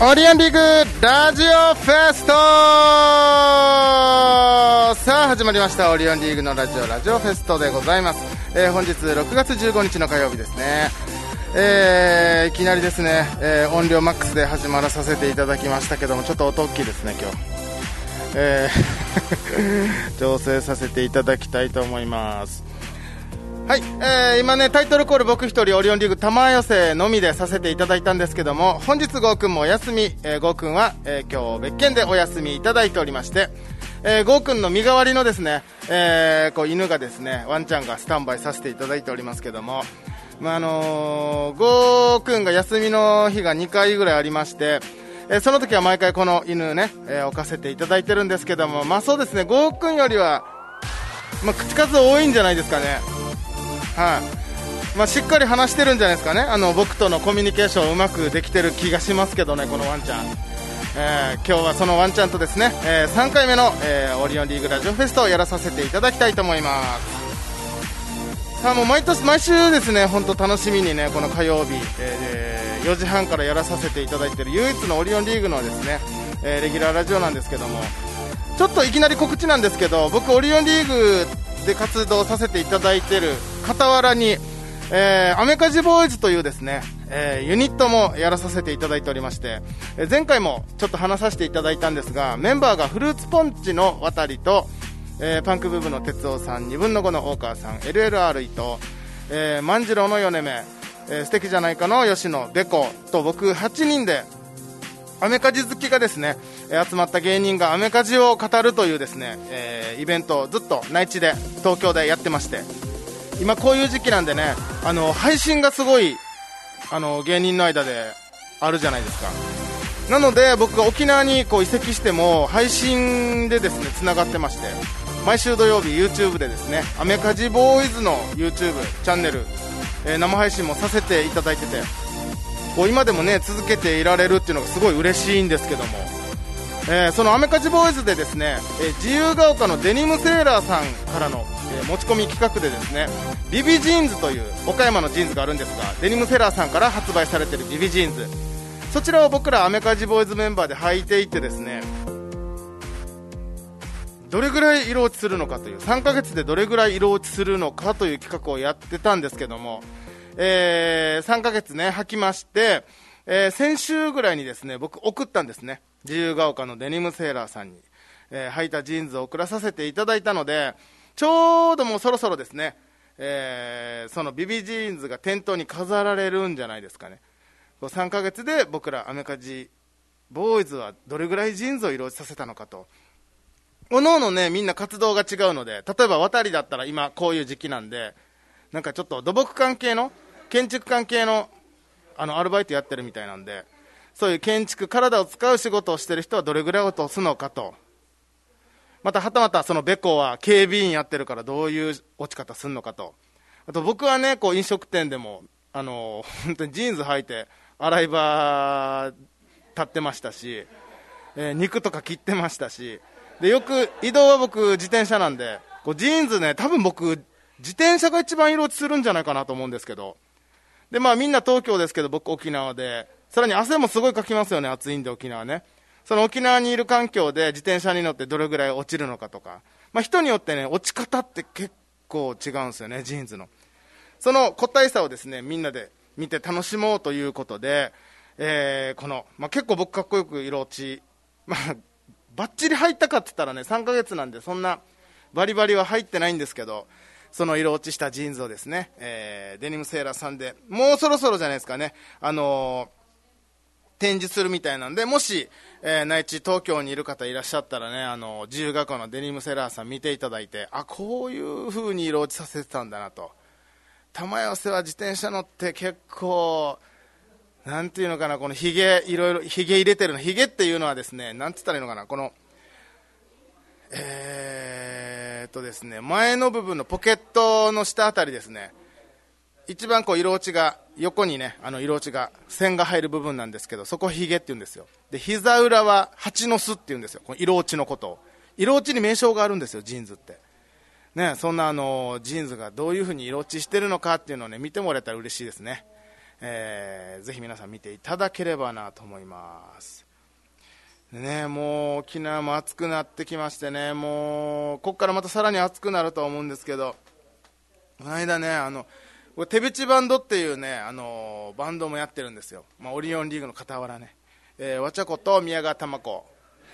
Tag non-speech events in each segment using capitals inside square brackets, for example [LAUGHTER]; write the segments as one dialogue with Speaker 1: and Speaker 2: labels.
Speaker 1: オリオンリーグラジオフェスト。さあ始まりました。オリオンリーグのラジオラジオフェストでございます、えー、本日6月15日の火曜日ですね。えー、いきなりですね、えー、音量マックスで始まらさせていただきましたけどもちょっと音大きいですね今日。えー [LAUGHS] 調整させていただきたいと思います。はい、えー、今ねタイトルコール僕一人オリオンリーグ玉寄せのみでさせていただいたんですけども本日ゴーくんもお休み、えー、ゴーくんは、えー、今日別件でお休みいただいておりまして、えー、ゴーくんの身代わりのですね、えー、こう犬がですねワンちゃんがスタンバイさせていただいておりますけどもまああのー、ゴーくんが休みの日が2回ぐらいありましてえ、その時は毎回この犬ね、え、置かせていただいてるんですけども、まあそうですね、ゴーくんよりは、まあ、口数多いんじゃないですかね。はい。まあ、しっかり話してるんじゃないですかね。あの僕とのコミュニケーションをうまくできてる気がしますけどねこのワンちゃん、えー、今日はそのワンちゃんとですね、えー、3回目の、えー、オリオンリーグラジオフェストをやらさせていただきたいと思います。さあもう毎年毎週ですね本当楽しみにねこの火曜日、えー、4時半からやらさせていただいている唯一のオリオンリーグのですね、えレギュラーラジオなんですけどもちょっといきなり告知なんですけど僕オリオンリーグで活動させていただいている傍らに、えー、アメカジボーイズというですね、えー、ユニットもやらさせていただいておりまして、えー、前回もちょっと話させていただいたんですがメンバーがフルーツポンチの渡りと、えー、パンクブーブの哲夫さん2分の5の大川さん LLR 伊藤、えー、万次郎の米目、えー、素敵じゃないかの吉野ベコと僕8人でアメカジ好きがですね、集まった芸人がアメカジを語るというですね、えー、イベントをずっと内地で東京でやってまして今こういう時期なんでねあの配信がすごいあの芸人の間であるじゃないですか。なので僕が沖縄にこう移籍しても配信でですねつながってまして毎週土曜日 YouTube でですねアメカジボーイズの YouTube チャンネル、えー、生配信もさせていただいててこう今でもね続けていられるっていうのがすごい嬉しいんですけども、えー、そのアメカジボーイズでですね、え、自由が丘のデニムセーラーさんからの、え、持ち込み企画でですねビビジーンズという岡山のジーンズがあるんですがデニムセーラーさんから発売されているビビジーンズ。そちらを僕らアメカジボーイズメンバーで履いていってですねどれぐらい色落ちするのかという3ヶ月でどれぐらい色落ちするのかという企画をやってたんですけどもえー、3ヶ月ね、履きまして、えー、先週ぐらいにですね、僕送ったんですね。自由が丘のデニムセーラーさんに、えー、履いたジーンズを送らさせていただいたので、ちょうどもうそろそろですね、えー、そのビビジーンズが店頭に飾られるんじゃないですかね。3ヶ月で僕らアメカジボーイズはどれぐらいジーンズを色落ちさせたのかと。おのおのね、みんな活動が違うので、例えば渡りだったら今こういう時期なんで、なんかちょっと土木関係の建築関係のあのアルバイトやってるみたいなんで、そういう建築、体を使う仕事をしてる人はどれぐらい落とすのかと、またはたまたそのベコは警備員やってるからどういう落ち方するのかと、あと僕はね、こう飲食店でも、あの本当にジーンズ履いて、洗い場立ってましたし、えー、肉とか切ってましたし、でよく移動は僕、自転車なんで、こうジーンズね、多分僕、自転車が一番色落ちするんじゃないかなと思うんですけど、で、まあみんな東京ですけど、僕沖縄で、さらに汗もすごいかきますよね、暑いんで沖縄ね。その沖縄にいる環境で自転車に乗ってどれぐらい落ちるのかとか、まあ人によってね、落ち方って結構違うんですよね、ジーンズの。その個体差をですね、みんなで見て楽しもうということで、えー、この、まあ結構僕かっこよく色落ち、まあ、ばっちり入ったかって言ったらね、3ヶ月なんでそんなバリバリは入ってないんですけど、その色落ちしたジーンズをですね、えー、デニムセーラーさんで、もうそろそろじゃないですかね、あのー、展示するみたいなんで、もし、えー、内地東京にいる方いらっしゃったらね、あのー、自由学校のデニムセーラーさん見ていただいて、あ、こういう風に色落ちさせてたんだなと。玉寄せは自転車乗って結構、なんていうのかな、このヒゲ、いろいろ、ヒゲ入れてるの。ヒゲっていうのはですね、なんて言ったらいいのかな、この、えー、っとですね、前の部分のポケットの下あたりですね、一番こう色落ちが、横にね、あの色落ちが、線が入る部分なんですけど、そこヒゲって言うんですよ。で、膝裏は蜂の巣って言うんですよ。この色落ちのことを。色落ちに名称があるんですよ、ジーンズって。ね、そんなあのジーンズがどういうふうに色落ちしてるのかっていうのをね、見てもらえたら嬉しいですね。えー、ぜひ皆さん見ていただければなと思います。ね、もう沖縄も暑くなってきましてね、もうここからまたさらに暑くなると思うんですけど、この間ね、あの手びちバンドっていうね、あのバンドもやってるんですよ、まあ、オリオンリーグの傍らね、えー、わちゃこと宮川玉子、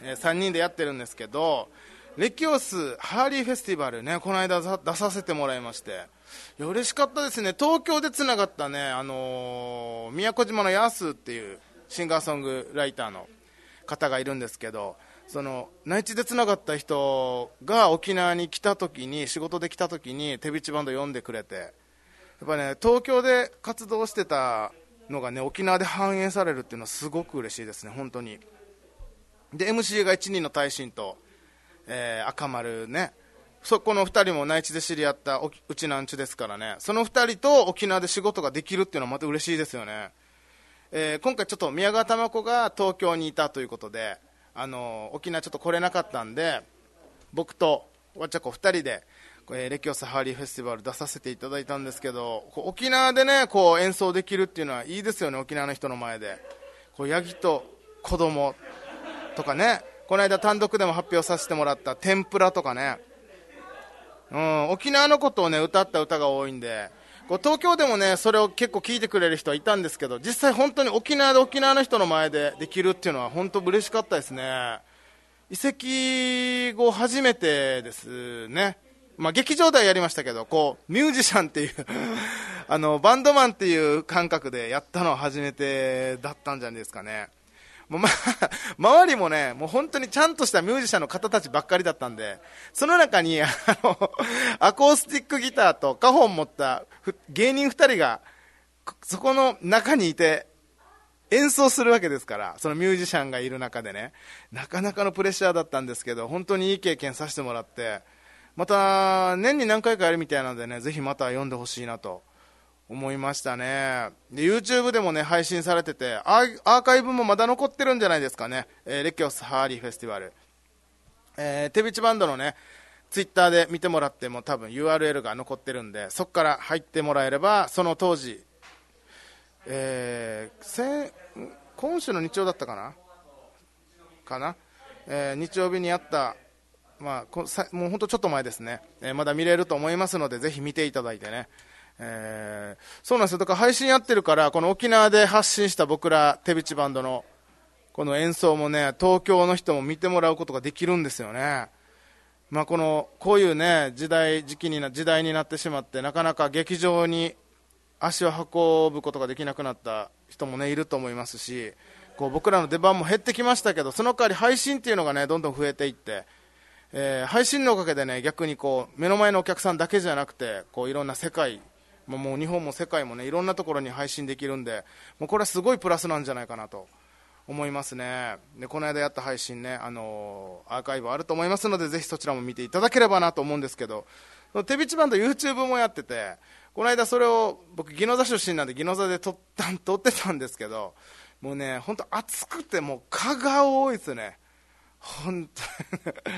Speaker 1: えー、3人でやってるんですけど、レキオスハーリーフェスティバルね、この間出させてもらいまして、いや嬉しかったですね、東京でつながったね、あのー、宮古島のヤスっていうシンガーソングライターの方がいるんですけど、その内地でつながった人が沖縄に来た時に、仕事で来た時に、手びちバンド呼んでくれて、やっぱね、東京で活動してたのがね、沖縄で反映されるっていうのはすごく嬉しいですね、本当に。で、MC が1人の大臣と、えー、赤丸ね、そこの2人も内地で知り合ったうちなんちですからね、その2人と沖縄で仕事ができるっていうのはまた嬉しいですよね。えー、今回ちょっと宮川玉子が東京にいたということで、あのー、沖縄ちょっと来れなかったんで、僕とわちゃこ2人で、えー、レキオスハーリーフェスティバル出させていただいたんですけど、沖縄でね、こう演奏できるっていうのはいいですよね、沖縄の人の前で。こうヤギと子供とかね、この間単独でも発表させてもらった天ぷらとかね、うん、沖縄のことをね、歌った歌が多いんで、こう東京でもね、それを結構聞いてくれる人はいたんですけど、実際本当に沖縄で沖縄の人の前でできるっていうのは本当嬉しかったですね。移籍後初めてですね。まあ、劇場ではやりましたけど、こう、ミュージシャンっていう [LAUGHS] あの、バンドマンっていう感覚でやったのは初めてだったんじゃないですかね。もうま、[LAUGHS] 周りもね、もう本当にちゃんとしたミュージシャンの方たちばっかりだったんで、その中に、あの、[LAUGHS] アコースティックギターとカホン持った芸人2人が、そこの中にいて、演奏するわけですから、そのミュージシャンがいる中でね、なかなかのプレッシャーだったんですけど、本当にいい経験させてもらって、また、年に何回かやるみたいなのでね、ぜひまた読んでほしいなと思いましたね。で YouTube でもね配信されててアーカイブもまだ残ってるんじゃないですかね、えー、レキオスハーリーフェスティバル、えー、手びちバンドのねツイッターで見てもらっても多分 URL が残ってるんでそこから入ってもらえればその当時、えー、今週の日曜だったかな？かな、えー、日曜日にやったまあ、もう本当ちょっと前ですね、えー、まだ見れると思いますのでぜひ見ていただいてね、えー、そうなんですよ。だから配信やってるから、この沖縄で発信した僕ら手びちバンドのこの演奏もね、東京の人も見てもらうことができるんですよね。まあ、この、こういうね、時代、時期にな、時代になってしまって、なかなか劇場に足を運ぶことができなくなった人もね、いると思いますし、こう僕らの出番も減ってきましたけど、その代わり配信っていうのがね、どんどん増えていって、えー、配信のおかげでね、逆にこう、目の前のお客さんだけじゃなくて、こう、いろんな世界、まあ、もう日本も世界もねいろんなところに配信できるんでもうこれはすごいプラスなんじゃないかなと思いますね。でこの間やった配信ね、あのー、アーカイブあると思いますのでぜひそちらも見ていただければなと思うんですけど手びちバンド YouTube もやっててこの間それを僕宜野座出身なんで宜野座で撮った [LAUGHS] 撮ってたんですけどもうね本当暑くてもう蚊が多いですね。本当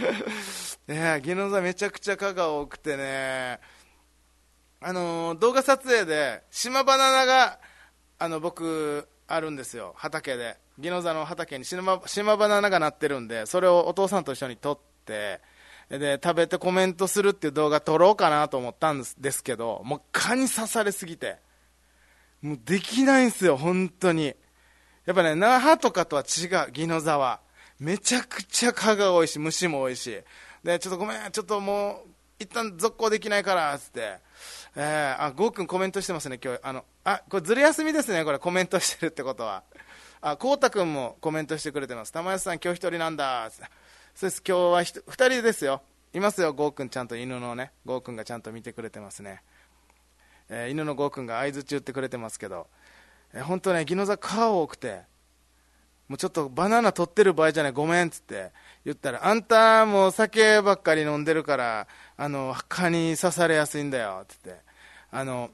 Speaker 1: に。ね宜野座めちゃくちゃ蚊が多くてね。あの動画撮影で島バナナがあの僕あるんですよ。畑で。宜野座の畑に島島バナナがなってるんでそれをお父さんと一緒に撮ってで食べてコメントするっていう動画撮ろうかなと思ったんですけどもう蚊に刺されすぎて。もうできないんですよ本当に。やっぱね那覇とかとは違う宜野座は。めちゃくちゃ蚊が多いし虫も多いし。でちょっとごめんちょっともう一旦続行できないからっつって。えー、あ、ゴーくんコメントしてますね、今日。あの、あ、これずる休みですね、これコメントしてるってことは。あ、こうたくんもコメントしてくれてます。玉安さん、今日一人なんだ。そうです、今日は二人ですよ。いますよ、ゴーくんちゃんと犬のね、ゴーくんがちゃんと見てくれてますね。えー、犬のゴーくんが合図中ってくれてますけど、えー、本当ね、ギノザ蚊多くて、もうちょっとバナナ取ってる場合じゃない、ごめんっつって言ったら、あんたもう酒ばっかり飲んでるから、あの、蚊に刺されやすいんだよ、つって。あの、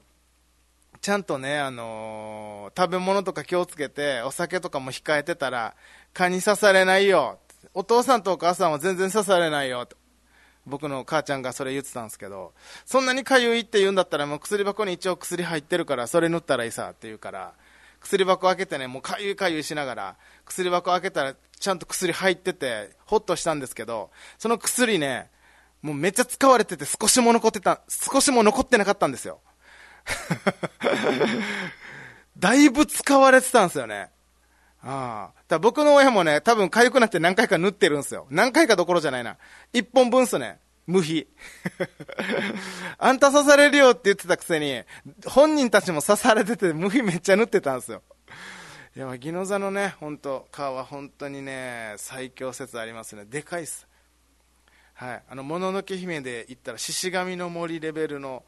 Speaker 1: ちゃんとね、あのー、食べ物とか気をつけて、お酒とかも控えてたら、蚊に刺されないよ。お父さんとお母さんは全然刺されないよ。僕の母ちゃんがそれ言ってたんですけど、そんなにかゆいって言うんだったらもう薬箱に一応薬入ってるからそれ塗ったらいいさって言うから、薬箱開けてね、もうかゆいかゆいしながら、薬箱開けたらちゃんと薬入ってて、ほっとしたんですけど、その薬ね、もうめっちゃ使われてて少しも残ってた、少しも残ってなかったんですよ。[LAUGHS] だいぶ使われてたんですよね。ああ。だ僕の親もね、多分痒くなって何回か縫ってるんですよ。何回かどころじゃないな。一本分っすね。無比。[LAUGHS] あんた刺されるよって言ってたくせに、本人たちも刺されてて、無比めっちゃ縫ってたんですよ。いや、ギノザのね、本当皮は本当にね、最強説ありますね。でかいっす。はい。あの、もののけ姫で言ったら、獅子神の森レベルの、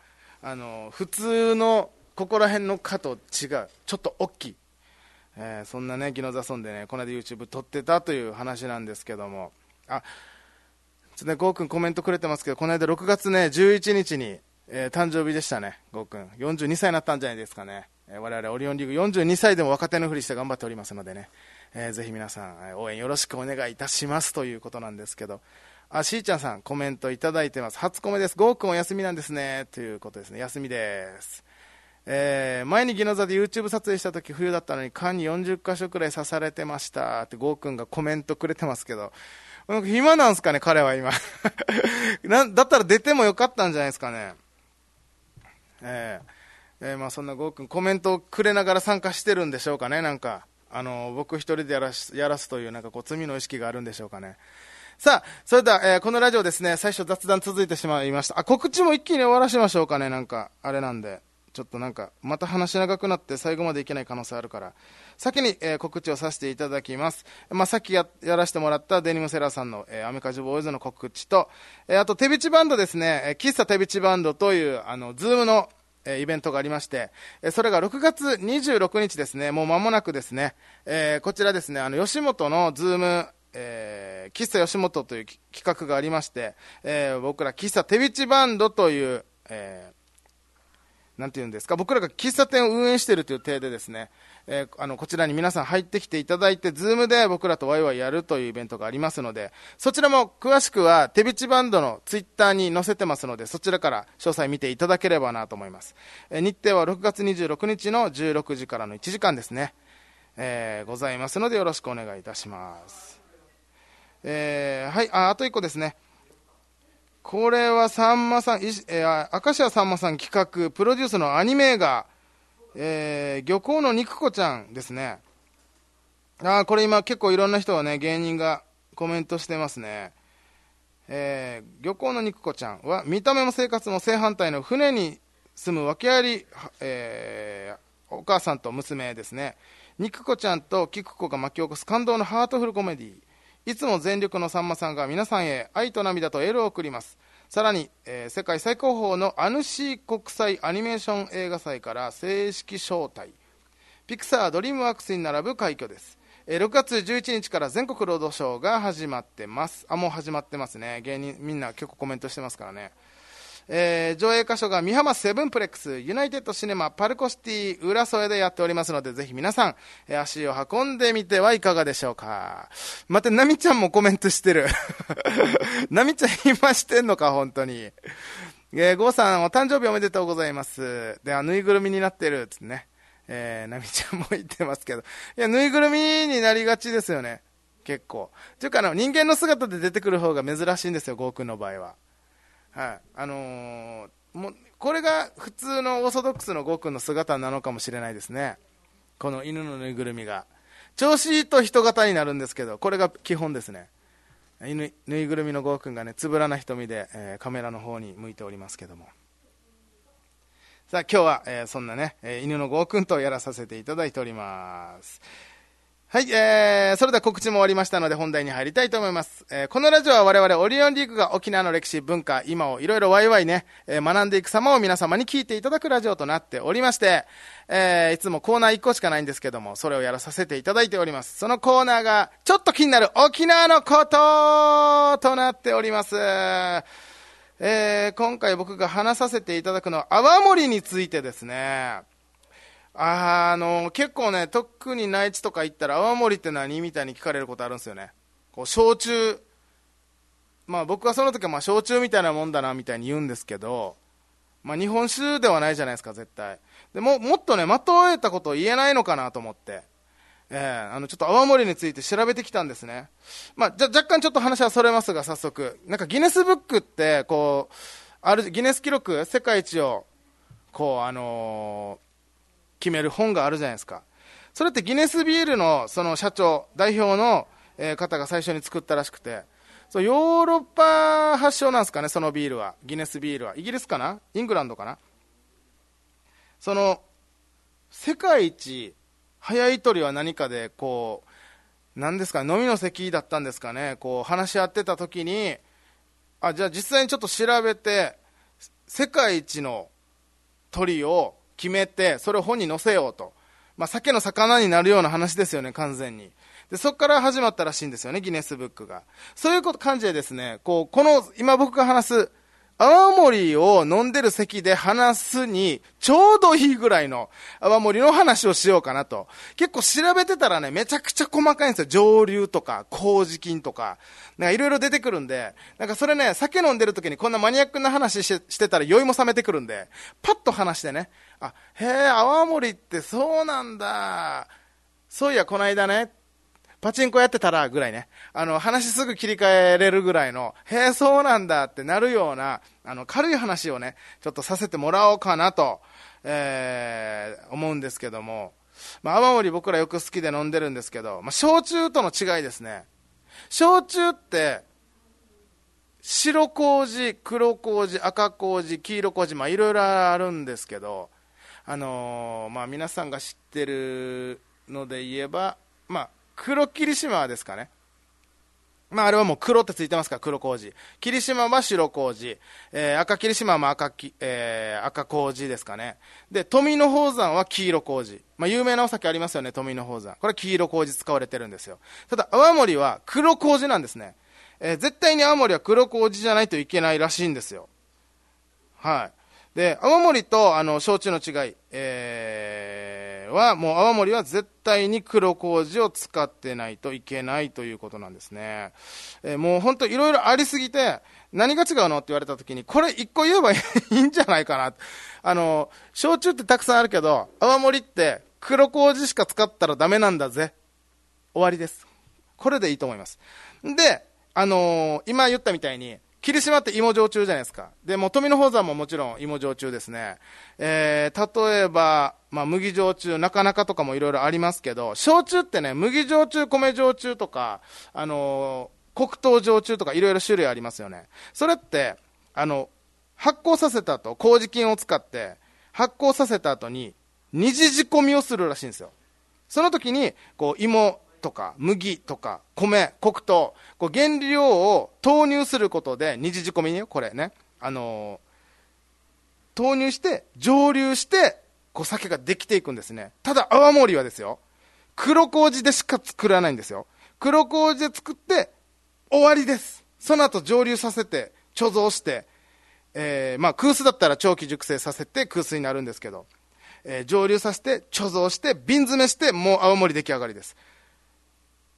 Speaker 1: あの、普通の、ここら辺の蚊と違う。ちょっと大きい。えー、そんなね、ギノザソンでね、この間 YouTube 撮ってたという話なんですけども、あ、ちょっとね、ゴーくんコメントくれてますけど、この間6月ね、11日に、えー、誕生日でしたね、ゴーくん。42歳になったんじゃないですかね。えー、我々オリオンリーグ42歳でも若手のふりして頑張っておりますのでね、えー、ぜひ皆さん、応援よろしくお願いいたしますということなんですけど、あ、しーちゃんさん、コメントいただいてます。初コメです。ゴーくんお休みなんですね。ということですね。休みです。えー、前にギノザで YouTube 撮影した時冬だったのに缶に40箇所くらい刺されてましたってゴーくんがコメントくれてますけど、なんか暇なんすかね、彼は今 [LAUGHS] な。だったら出てもよかったんじゃないですかね。えー、えー、まあそんなゴーくんコメントをくれながら参加してるんでしょうかね、なんか。あの、僕一人でやらすやらすというなんかこう罪の意識があるんでしょうかね。さあ、それでは、えー、このラジオですね、最初雑談続いてしまいました。あ、告知も一気に終わらしましょうかね、なんか、あれなんで。ちょっとなんか、また話長くなって最後までいけない可能性あるから、先に、えー、告知をさせていただきます。まあ、さっきやらせてもらったデニムセラーさんの、えー、アメカジボーイズの告知と、えー、あと手びちバンドですね、えー、喫茶手びちバンドという、あの、ズームの、え、イベントがありまして、え、それが6月26日ですね、もう間もなくですね、え、こちらですね、あの、吉本のズーム、えー、喫茶吉本という企画がありまして、えー、僕ら喫茶手びちバンドという、えー、なんていうんですか、僕らが喫茶店を運営しているという体でですね、えー、あの、こちらに皆さん入ってきていただいて、ズームで僕らとワイワイやるというイベントがありますので、そちらも詳しくは、手びちバンドのツイッターに載せてますので、そちらから詳細見ていただければなと思います。えー、日程は6月26日の16時からの1時間ですね、えー、ございますので、よろしくお願いいたします。えー、はい、あ、あと1個ですね。これはさんまさん、えー、明石家さんまさん企画、プロデュースのアニメ映画、えー、漁港の肉子ちゃんですね。あこれ今結構いろんな人はね、芸人がコメントしてますね。えー、漁港の肉子ちゃんは見た目も生活も正反対の船に住む訳あり、えー、お母さんと娘ですね。肉子ちゃんと菊子が巻き起こす感動のハートフルコメディいつも全力のさんまさんが皆さんへ愛と涙とエールを送ります。さらに、えー、世界最高峰のアヌシー国際アニメーション映画祭から正式招待。ピクサードリームワークスに並ぶ快挙です。えー、6月11日から全国ロードショーが始まってます。あ、もう始まってますね。芸人みんな結構コメントしてますからね。えー、上映箇所が美浜セブンプレックス、ユナイテッドシネマ、パルコシティ、浦添でやっておりますので、ぜひ皆さん、えー、足を運んでみてはいかがでしょうか。また、ナミちゃんもコメントしてる。[LAUGHS] ナミちゃん今してんのか、本当に。えー、ゴーさん、お誕生日おめでとうございます。で、あ、ぬいぐるみになってる、つってね。えー、ナミちゃんも言ってますけど。いや、ぬいぐるみになりがちですよね。結構。というか、あの、人間の姿で出てくる方が珍しいんですよ、ゴーくんの場合は。はいあのー、もこれが普通のオーソドックスのゴーくんの姿なのかもしれないですね、この犬のぬいぐるみが。調子いいと人型になるんですけど、これが基本ですね。犬ぬいぐるみのゴーくんがね、つぶらな瞳で、えー、カメラの方に向いておりますけども。さあ今日は、えー、そんなね、えー、犬のゴーくんとやらさせていただいております。はい、えー、それでは告知も終わりましたので本題に入りたいと思います。えー、このラジオは我々オリオンリーグが沖縄の歴史、文化、今をいろいろワイワイね、えー、学んでいく様を皆様に聞いていただくラジオとなっておりまして、えー、いつもコーナー1個しかないんですけども、それをやらさせていただいております。そのコーナーが、ちょっと気になる沖縄のこととなっております。えー、今回僕が話させていただくのは、泡盛についてですね。ああの、結構ね、特に内地とか行ったら、泡盛って何みたいに聞かれることあるんですよね。こう焼酎まあ僕はその時はまあ焼酎みたいなもんだなみたいに言うんですけど、まあ日本酒ではないじゃないですか、絶対。でも、もっとね、まとえたことを言えないのかなと思って、えー、あの、ちょっと泡盛について調べてきたんですね。まあ、じゃ、若干ちょっと話はそれますが、早速。なんかギネスブックって、こう、ある、ギネス記録、世界一を、こう、あのー、決める本があるじゃないですか。それってギネスビールの、その社長、代表の、えー、方が最初に作ったらしくて、そうヨーロッパ発祥なんですかね、そのビールは、ギネスビールは。イギリスかな？イングランドかな？その、世界一早い鳥は何かで、こう、何ですか、飲みの席だったんですかね、こう話し合ってた時に、あ、じゃあ実際にちょっと調べて、世界一の鳥を決めて、それを本に載せようと。まあ、酒の魚になるような話ですよね、完全に。で、そこから始まったらしいんですよね、ギネスブックが。そういうこと感じでですね、こう、この、今僕が話す、泡盛を飲んでる席で話すに、ちょうどいいぐらいの泡盛の話をしようかなと。結構調べてたらね、めちゃくちゃ細かいんですよ。上流とか、麹菌とか。なんかいろいろ出てくるんで、なんかそれね、酒飲んでる時にこんなマニアックな話してたら酔いも冷めてくるんで、パッと話してね、あ、へえ、泡盛ってそうなんだ。そういや、この間ね、パチンコやってたらぐらいね、あの、話すぐ切り替えれるぐらいの、へえ、そうなんだってなるような、あの、軽い話をね、ちょっとさせてもらおうかなと、えー、思うんですけども、まあ、泡盛僕らよく好きで飲んでるんですけど、まあ、焼酎との違いですね。焼酎って、白麹、黒麹、赤麹、黄色麹、まあ、いろいろあるんですけど、あのー、まあ、皆さんが知ってるので言えば、まあ、黒霧島ですかね。まあ、あれはもう黒ってついてますから、黒麹。霧島は白麹。えー、赤霧島は赤き、えー、赤麹ですかね。で、富の宝山は黄色麹。まあ、有名なお酒ありますよね、富の宝山。これ黄色麹使われてるんですよ。ただ、泡盛は黒麹なんですね。えー、絶対に泡盛は黒麹じゃないといけないらしいんですよ。はい。で、泡盛と、あの、焼酎の違い、えー、は、もう泡盛は絶対に黒麹を使ってないといけないということなんですね。えー、もう本当いろいろありすぎて、何が違うのって言われた時に、これ一個言えばいいんじゃないかな。あの、焼酎ってたくさんあるけど、泡盛って黒麹しか使ったらダメなんだぜ。終わりです。これでいいと思います。で、あのー、今言ったみたいに、霧島って芋焼酎じゃないですか。で、も富の宝山ももちろん芋焼酎ですね。えー、例えば、まあ、麦焼酎、なかなかとかもいろいろありますけど、焼酎ってね、麦焼酎、米焼酎とか、あのー、黒糖焼酎とかいろいろ種類ありますよね。それって、あの、発酵させた後、麹菌を使って、発酵させた後に、二次仕込みをするらしいんですよ。その時に、こう、芋、とか麦とか米、黒糖、こう原料を投入することで、二次仕込みにこれね、あのー、投入して、蒸留して、こう酒ができていくんですね。ただ泡盛はですよ、黒麹でしか作らないんですよ。黒麹で作って終わりです。その後蒸留させて、貯蔵して、えー、まあ空巣だったら長期熟成させて空巣になるんですけど、えー、蒸留させて、貯蔵して、瓶詰めして、もう泡盛出来上がりです。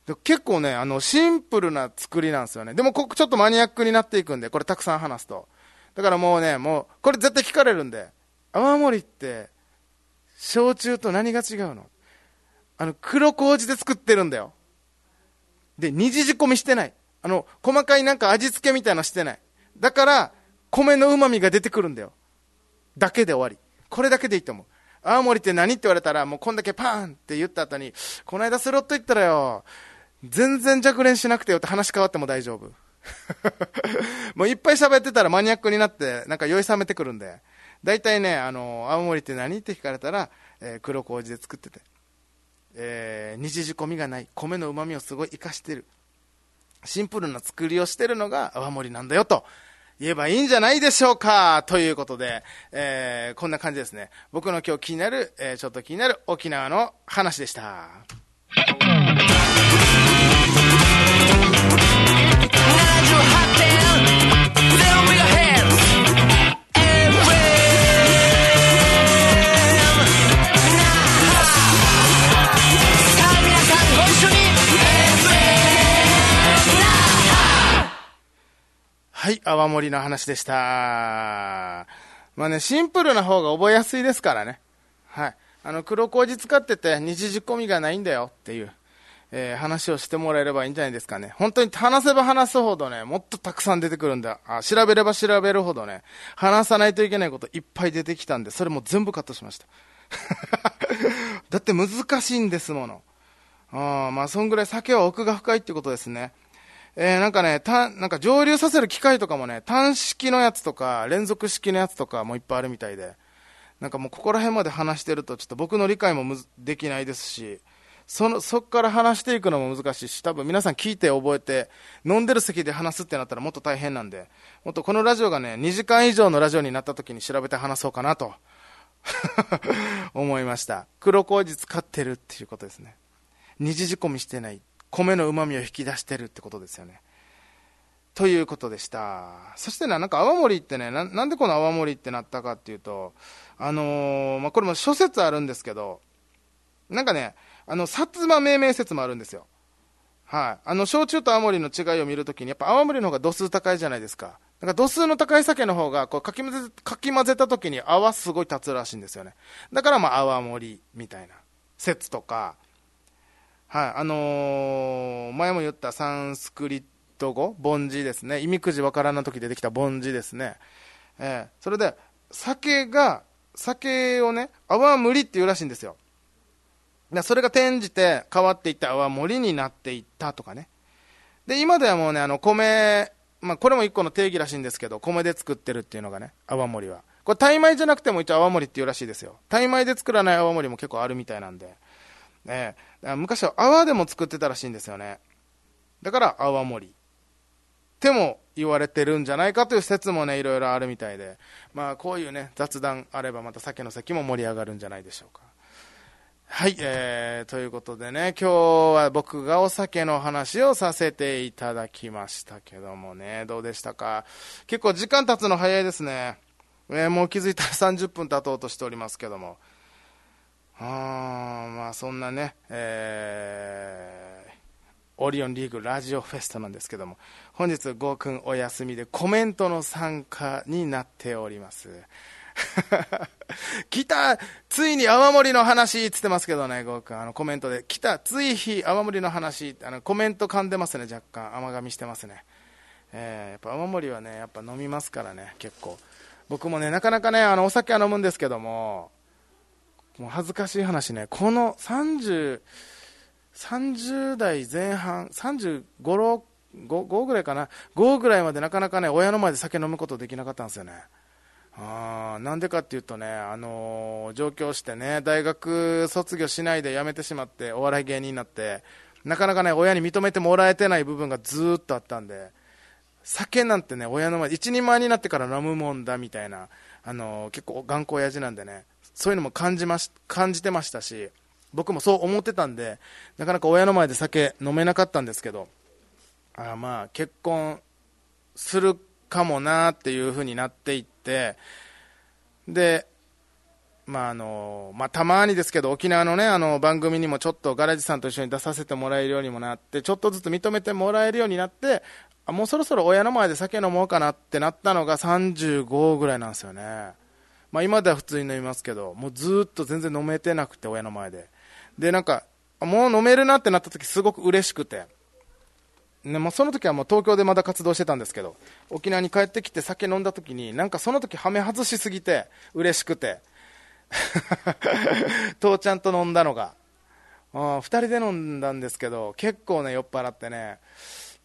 Speaker 1: で結構ね、あの、シンプルな作りなんですよね。でも、ここちょっとマニアックになっていくんで、これたくさん話すと。だからもうね、もう、これ絶対聞かれるんで、泡盛って、焼酎と何が違うの？あの、黒麹で作ってるんだよ。で、二次仕込みしてない。あの、細かいなんか味付けみたいなのしてない。だから、米の旨味が出てくるんだよ。だけで終わり。これだけでいいと思う。青森って何って言われたら、もうこんだけパーンって言った後に、この間スロット行ったらよ、全然弱練しなくてよって話変わっても大丈夫。[LAUGHS] もういっぱい喋ってたらマニアックになって、なんか酔い冷めてくるんで、大体ね、あの、青森って何？って聞かれたら、えー、黒麹で作ってて、えー、二次仕込みがない、米の旨味をすごい活かしてる、シンプルな作りをしてるのが泡盛なんだよと。言えばいいんじゃないでしょうかということで、えー、こんな感じですね。僕の今日気になる、えー、ちょっと気になる沖縄の話でした。はい、泡盛の話でした。まあね、シンプルな方が覚えやすいですからね。はい。あの、黒麹使ってて二次仕込みがないんだよっていう、えー、話をしてもらえればいいんじゃないですかね。本当に話せば話すほどね、もっとたくさん出てくるんだ。あ、調べれば調べるほどね、話さないといけないこといっぱい出てきたんで、それも全部カットしました。[LAUGHS] だって難しいんですもの。あまあ、そんぐらい酒は奥が深いってことですね。えー、なんかね、た、なんか蒸留させる機械とかもね、単式のやつとか、連続式のやつとかもいっぱいあるみたいで、なんかもうここら辺まで話してると、ちょっと僕の理解もむできないですし、その、そっから話していくのも難しいし、多分皆さん聞いて覚えて、飲んでる席で話すってなったらもっと大変なんで、もっとこのラジオがね、2時間以上のラジオになった時に調べて話そうかなと [LAUGHS] 思いました。黒麹使ってるっていうことですね。二次仕込みしてない。米の旨味を引き出してるってことですよね。ということでした。そしてね、なんか泡盛ってねな、なんでこの泡盛ってなったかっていうと、あのー、まあ、これも諸説あるんですけど、なんかね、あの、薩摩命名説もあるんですよ。はい。あの、焼酎と泡盛の違いを見るときに、やっぱ泡盛の方が度数高いじゃないですか。なんか度数の高い酒の方が、こう、かき混ぜ、かき混ぜたときに泡すごい立つらしいんですよね。だからまあ、泡盛みたいな説とか、はい、あのー、前も言ったサンスクリット語、凡字ですね。意味くじわからんな時出てきた凡字ですね。えー、それで、酒が、酒をね、泡盛っていうらしいんですよ。それが転じて変わっていった泡盛になっていったとかね。で、今ではもうね、あの、米、まあ、これも一個の定義らしいんですけど、米で作ってるっていうのがね、泡盛は。これ、タイ米じゃなくても一応泡盛っていうらしいですよ。タイ米で作らない泡盛も結構あるみたいなんで。ね、昔は泡でも作ってたらしいんですよね。だから泡盛。っても言われてるんじゃないかという説もね、いろいろあるみたいで、まあこういうね、雑談あればまた酒の席も盛り上がるんじゃないでしょうか。はい、えー、ということでね、今日は僕がお酒の話をさせていただきましたけどもね、どうでしたか？結構時間経つの早いですね。えー、もう気づいたら30分経とうとしておりますけども。あまあそんなね、えー、オリオンリーグラジオフェストなんですけども、本日、ゴーくんお休みでコメントの参加になっております。[LAUGHS] 来たついに泡盛の話っつってますけどね、ゴーくん、あのコメントで、来たつい日泡盛の話、あのコメント噛んでますね、若干、甘噛みしてますね。えー、やっぱ泡盛はね、やっぱ飲みますからね、結構。僕もね、なかなかね、あのお酒は飲むんですけども、もう恥ずかしい話ね、この30、30代前半、35、5, 5ぐらいかな、5ぐらいまでなかなかね、親の前で酒飲むことできなかったんですよね。あなんでかっていうとね、あのー、上京してね、大学卒業しないで辞めてしまって、お笑い芸人になって、なかなかね、親に認めてもらえてない部分がずっとあったんで、酒なんてね、親の前で、一人前になってから飲むもんだみたいな、あのー、結構頑固親父なんでね、そういうのも感じまし感じてましたし僕もそう思ってたんでなかなか親の前で酒飲めなかったんですけどあまあ結婚するかもなっていう風になっていってでまああのまあ、たまにですけど沖縄の,、ね、あの番組にもちょっとガレージさんと一緒に出させてもらえるようにもなってちょっとずつ認めてもらえるようになってあもうそろそろ親の前で酒飲もうかなってなったのが35ぐらいなんですよね。まあ、今では普通に飲みますけど、もうずっと全然飲めてなくて、親の前で。で、なんか、もう飲めるなってなった時すごく嬉しくて。ね、もうその時はもう東京でまだ活動してたんですけど、沖縄に帰ってきて酒飲んだ時に、なんかその時はめ外しすぎて、嬉しくて。[LAUGHS] 父ちゃんと飲んだのが。2人で飲んだんですけど、結構ね、酔っ払ってね。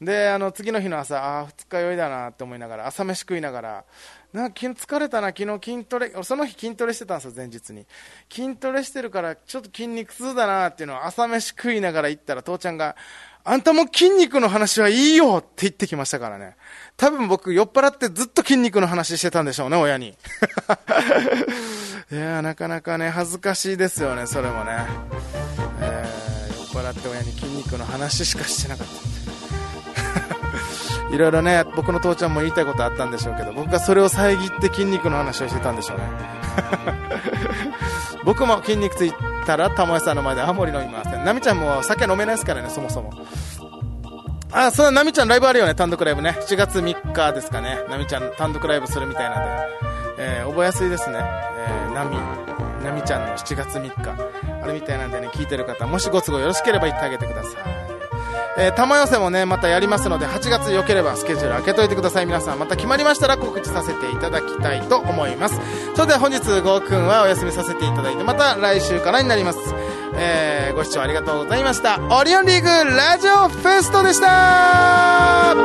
Speaker 1: で、あの、次の日の朝、ああ、二日酔いだなって思いながら、朝飯食いながら、なんか疲れたな、昨日筋トレ、その日筋トレしてたんですよ、前日に。筋トレしてるから、ちょっと筋肉痛だなっていうのを朝飯食いながら行ったら、父ちゃんが、あんたも筋肉の話はいいよって言ってきましたからね。多分僕酔っ払ってずっと筋肉の話してたんでしょうね、親に。[LAUGHS] いやなかなかね、恥ずかしいですよね、それもね。えー、酔っ払って親に筋肉の話しかしてなかった。いろいろね、僕の父ちゃんも言いたいことあったんでしょうけど、僕がそれを遮って筋肉の話をしてたんでしょうね。[LAUGHS] 僕も筋肉ついたら、玉井さんの前でハモリ飲みません。ナミちゃんも酒飲めないですからね、そもそも。あ、そうだ、ナミちゃんライブあるよね、単独ライブね。7月3日ですかね。ナミちゃん単独ライブするみたいなんで。えー、覚えやすいですね。えー、ナミ、ナミちゃんの7月3日。あれみたいなんでね、聞いてる方、もしご都合よろしければ言ってあげてください。えー、玉寄せもね、またやりますので、8月良ければスケジュール開けといてください。皆さん、また決まりましたら告知させていただきたいと思います。それでは本日、ゴーくんはお休みさせていただいて、また来週からになります。えー、ご視聴ありがとうございました。オリオンリーグラジオフェストでした